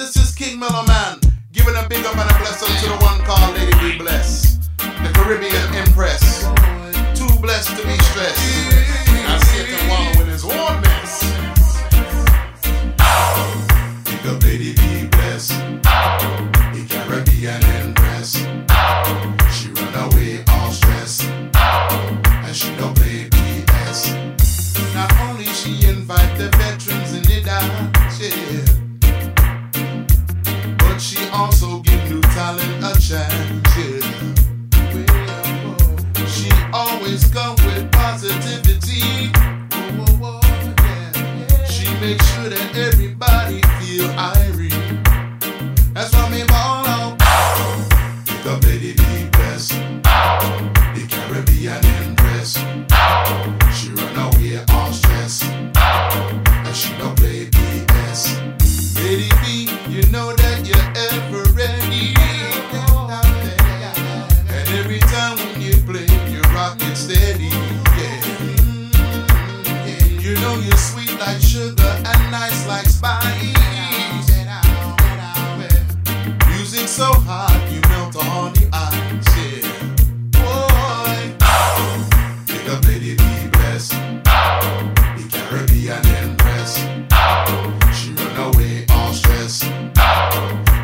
this is King Mellowman, giving a big up and a blessing to the one called Lady B Bless, the Caribbean Empress. Too blessed to be stressed. And Satan wallow in his own mess. Big up Lady B Bless, the Caribbean Empress. She run away all stressed, and she don't play BS. Not only she invite the veterans in the dance, yeah. Also give new talent a chance,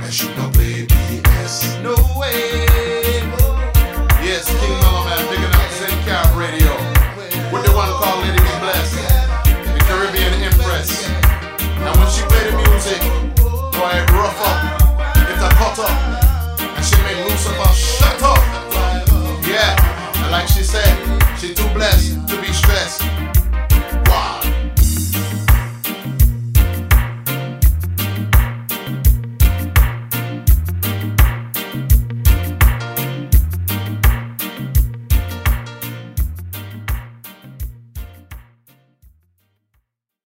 and shoot no play BS. No way. Yes, King Mellowman picking up St. Cap Radio. What they want to call Lady B Bless, the Caribbean Empress. And when she play the music, boy, it rough up, it's a cut up, and she make Lucifer shut up. Yeah, and like she said, she too blessed.